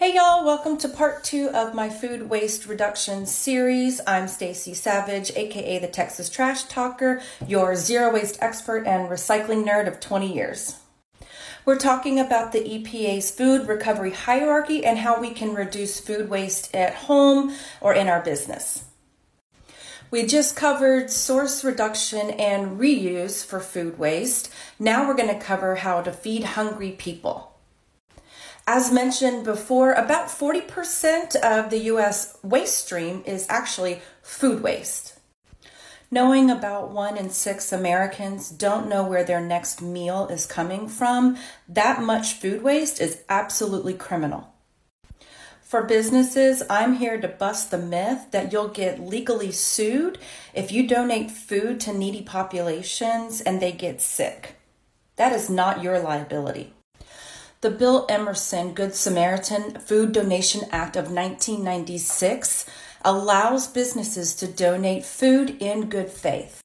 Hey y'all, welcome to part 2 of my food waste reduction series. I'm Stacy Savage, aka the Texas Trash Talker, your zero waste expert and recycling nerd of 20 years. We're talking about the EPA's food recovery hierarchy and how we can reduce food waste at home or in our business. We just covered source reduction and reuse for food waste. Now we're going to cover how to feed hungry people. As mentioned before, about 40% of the US waste stream is actually food waste. Knowing about one in six Americans don't know where their next meal is coming from, that much food waste is absolutely criminal. For businesses, I'm here to bust the myth that you'll get legally sued if you donate food to needy populations and they get sick. That is not your liability. The Bill Emerson Good Samaritan Food Donation Act of 1996 allows businesses to donate food in good faith.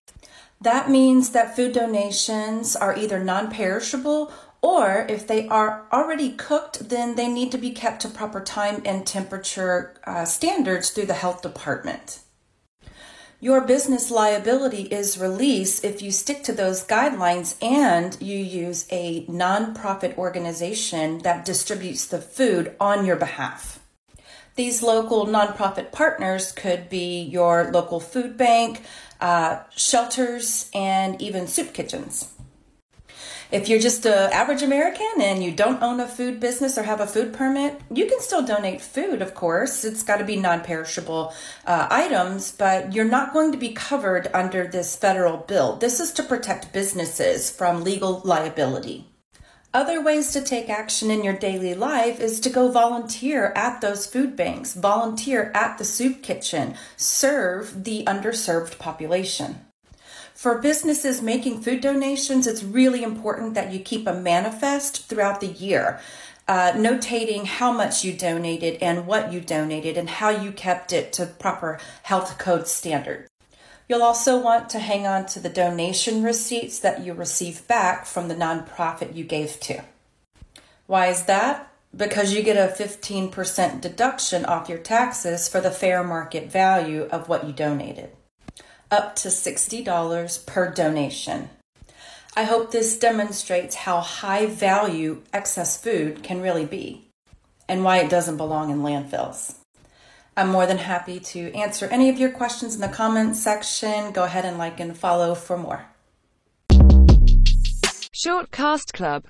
That means that food donations are either non perishable or if they are already cooked, then they need to be kept to proper time and temperature uh, standards through the health department. Your business liability is released if you stick to those guidelines and you use a nonprofit organization that distributes the food on your behalf. These local nonprofit partners could be your local food bank, uh, shelters, and even soup kitchens. If you're just an average American and you don't own a food business or have a food permit, you can still donate food, of course. It's got to be non perishable uh, items, but you're not going to be covered under this federal bill. This is to protect businesses from legal liability. Other ways to take action in your daily life is to go volunteer at those food banks, volunteer at the soup kitchen, serve the underserved population. For businesses making food donations, it's really important that you keep a manifest throughout the year. Uh, notating how much you donated and what you donated and how you kept it to proper health code standards. You'll also want to hang on to the donation receipts that you receive back from the nonprofit you gave to. Why is that? Because you get a 15% deduction off your taxes for the fair market value of what you donated up to $60 per donation. I hope this demonstrates how high value excess food can really be and why it doesn't belong in landfills. I'm more than happy to answer any of your questions in the comments section. Go ahead and like and follow for more. Short Cast Club